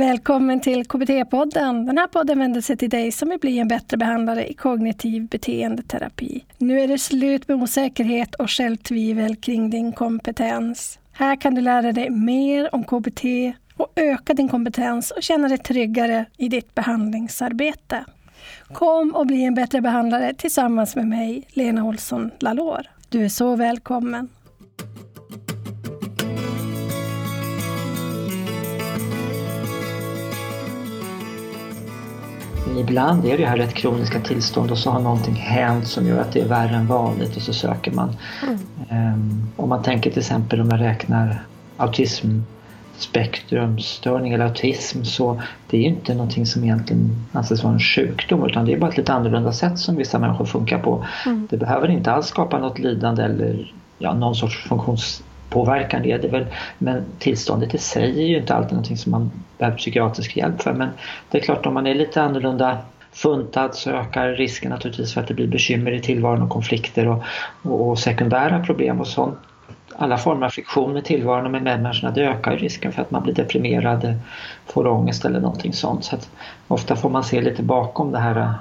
Välkommen till KBT-podden. Den här podden vänder sig till dig som vill bli en bättre behandlare i kognitiv beteendeterapi. Nu är det slut med osäkerhet och självtvivel kring din kompetens. Här kan du lära dig mer om KBT och öka din kompetens och känna dig tryggare i ditt behandlingsarbete. Kom och bli en bättre behandlare tillsammans med mig, Lena Olsson Lalor. Du är så välkommen. Ibland är det här rätt kroniska tillstånd och så har någonting hänt som gör att det är värre än vanligt och så söker man. Mm. Um, om man tänker till exempel om man räknar autismspektrumstörning eller autism så det är ju inte någonting som egentligen anses vara en sjukdom utan det är bara ett lite annorlunda sätt som vissa människor funkar på. Mm. Det behöver inte alls skapa något lidande eller ja, någon sorts funktions påverkan leder väl. Men tillståndet i sig är ju inte alltid någonting som man behöver psykiatrisk hjälp för. Men det är klart om man är lite annorlunda funtad så ökar risken naturligtvis för att det blir bekymmer i tillvaron och konflikter och, och, och sekundära problem och sånt. Alla former av friktion med tillvaron och med medmänniskorna det ökar risken för att man blir deprimerad, får ångest eller någonting sånt. Så att ofta får man se lite bakom det här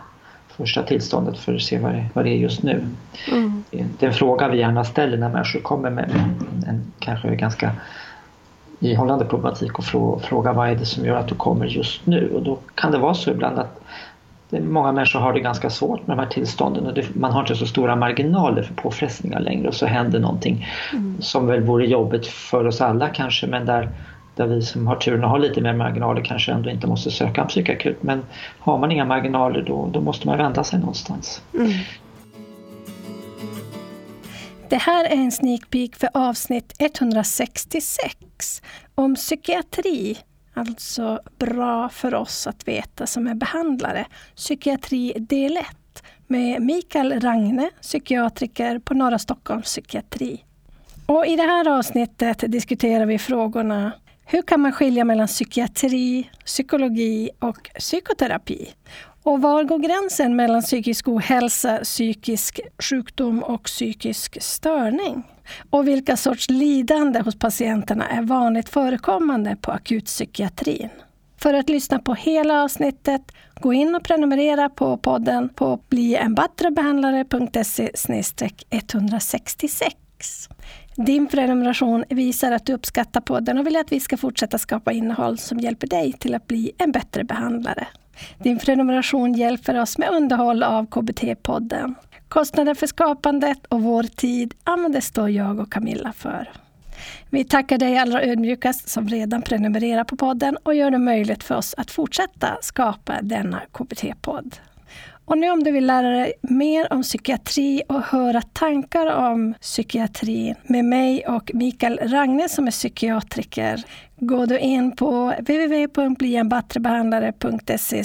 första tillståndet för att se vad det, vad det är just nu. Mm. Det är en fråga vi gärna ställer när människor kommer med en, kanske ganska ihållande problematik och fråga vad är det som gör att du kommer just nu? Och då kan det vara så ibland att många människor har det ganska svårt med de här tillstånden och det, man har inte så stora marginaler för påfrestningar längre och så händer någonting mm. som väl vore jobbigt för oss alla kanske men där där vi som har turen att ha lite mer marginaler kanske ändå inte måste söka en psykakut. Men har man inga marginaler då, då måste man vända sig någonstans. Mm. Det här är en sneak peek för avsnitt 166 om psykiatri. Alltså bra för oss att veta som är behandlare. Psykiatri del 1 med Mikael Ragne, psykiatriker på Norra Stockholms psykiatri. Och I det här avsnittet diskuterar vi frågorna hur kan man skilja mellan psykiatri, psykologi och psykoterapi? Och var går gränsen mellan psykisk ohälsa, psykisk sjukdom och psykisk störning? Och vilka sorts lidande hos patienterna är vanligt förekommande på akutpsykiatrin? För att lyssna på hela avsnittet, gå in och prenumerera på podden på blienbattrebehandlare.se 166. Din prenumeration visar att du uppskattar podden och vill att vi ska fortsätta skapa innehåll som hjälper dig till att bli en bättre behandlare. Din prenumeration hjälper oss med underhåll av KBT-podden. Kostnaden för skapandet och vår tid, använder står jag och Camilla för. Vi tackar dig allra ödmjukast som redan prenumererar på podden och gör det möjligt för oss att fortsätta skapa denna KBT-podd. Och nu om du vill lära dig mer om psykiatri och höra tankar om psykiatrin med mig och Mikael Ragne som är psykiatriker, gå du in på www.blienbattrebehandlare.se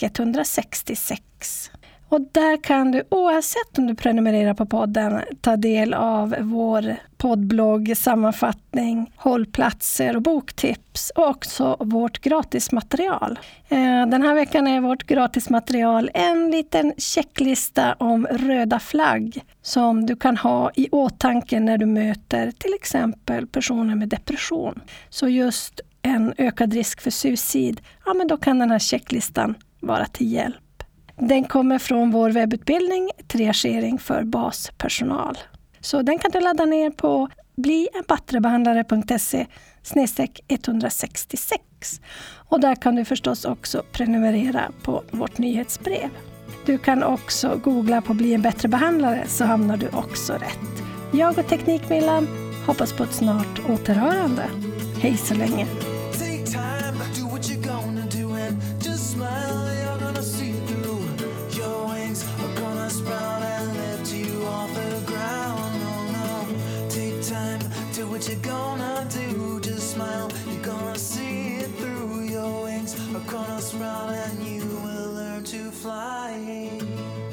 166. Och där kan du oavsett om du prenumererar på podden ta del av vår poddblogg, sammanfattning, hållplatser och boktips och också vårt gratismaterial. Eh, den här veckan är vårt gratismaterial en liten checklista om röda flagg som du kan ha i åtanke när du möter till exempel personer med depression. Så just en ökad risk för suicid, ja men då kan den här checklistan vara till hjälp. Den kommer från vår webbutbildning Triagering för baspersonal. Så den kan du ladda ner på blienbattrebehandlare.se 166. Och där kan du förstås också prenumerera på vårt nyhetsbrev. Du kan också googla på Bli en bättre behandlare så hamnar du också rätt. Jag och Teknikmillan hoppas på ett snart återhörande. Hej så länge! You're gonna do. Just smile, you're gonna see it through. Your wings are gonna sprout and you will learn to fly.